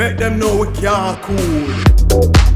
Make them know we can't cool.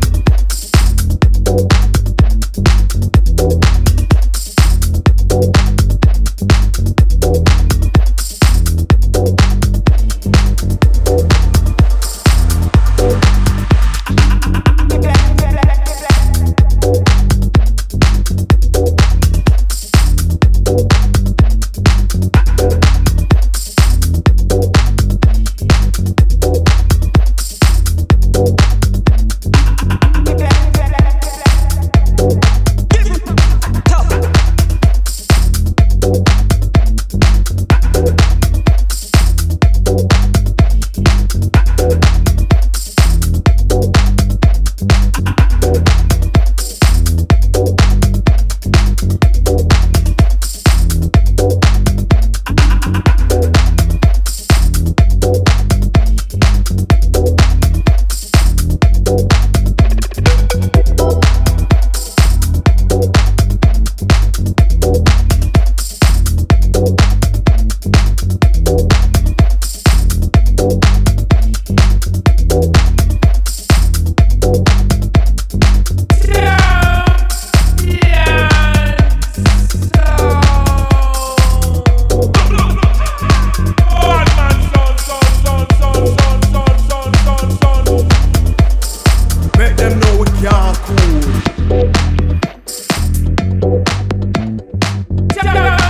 come.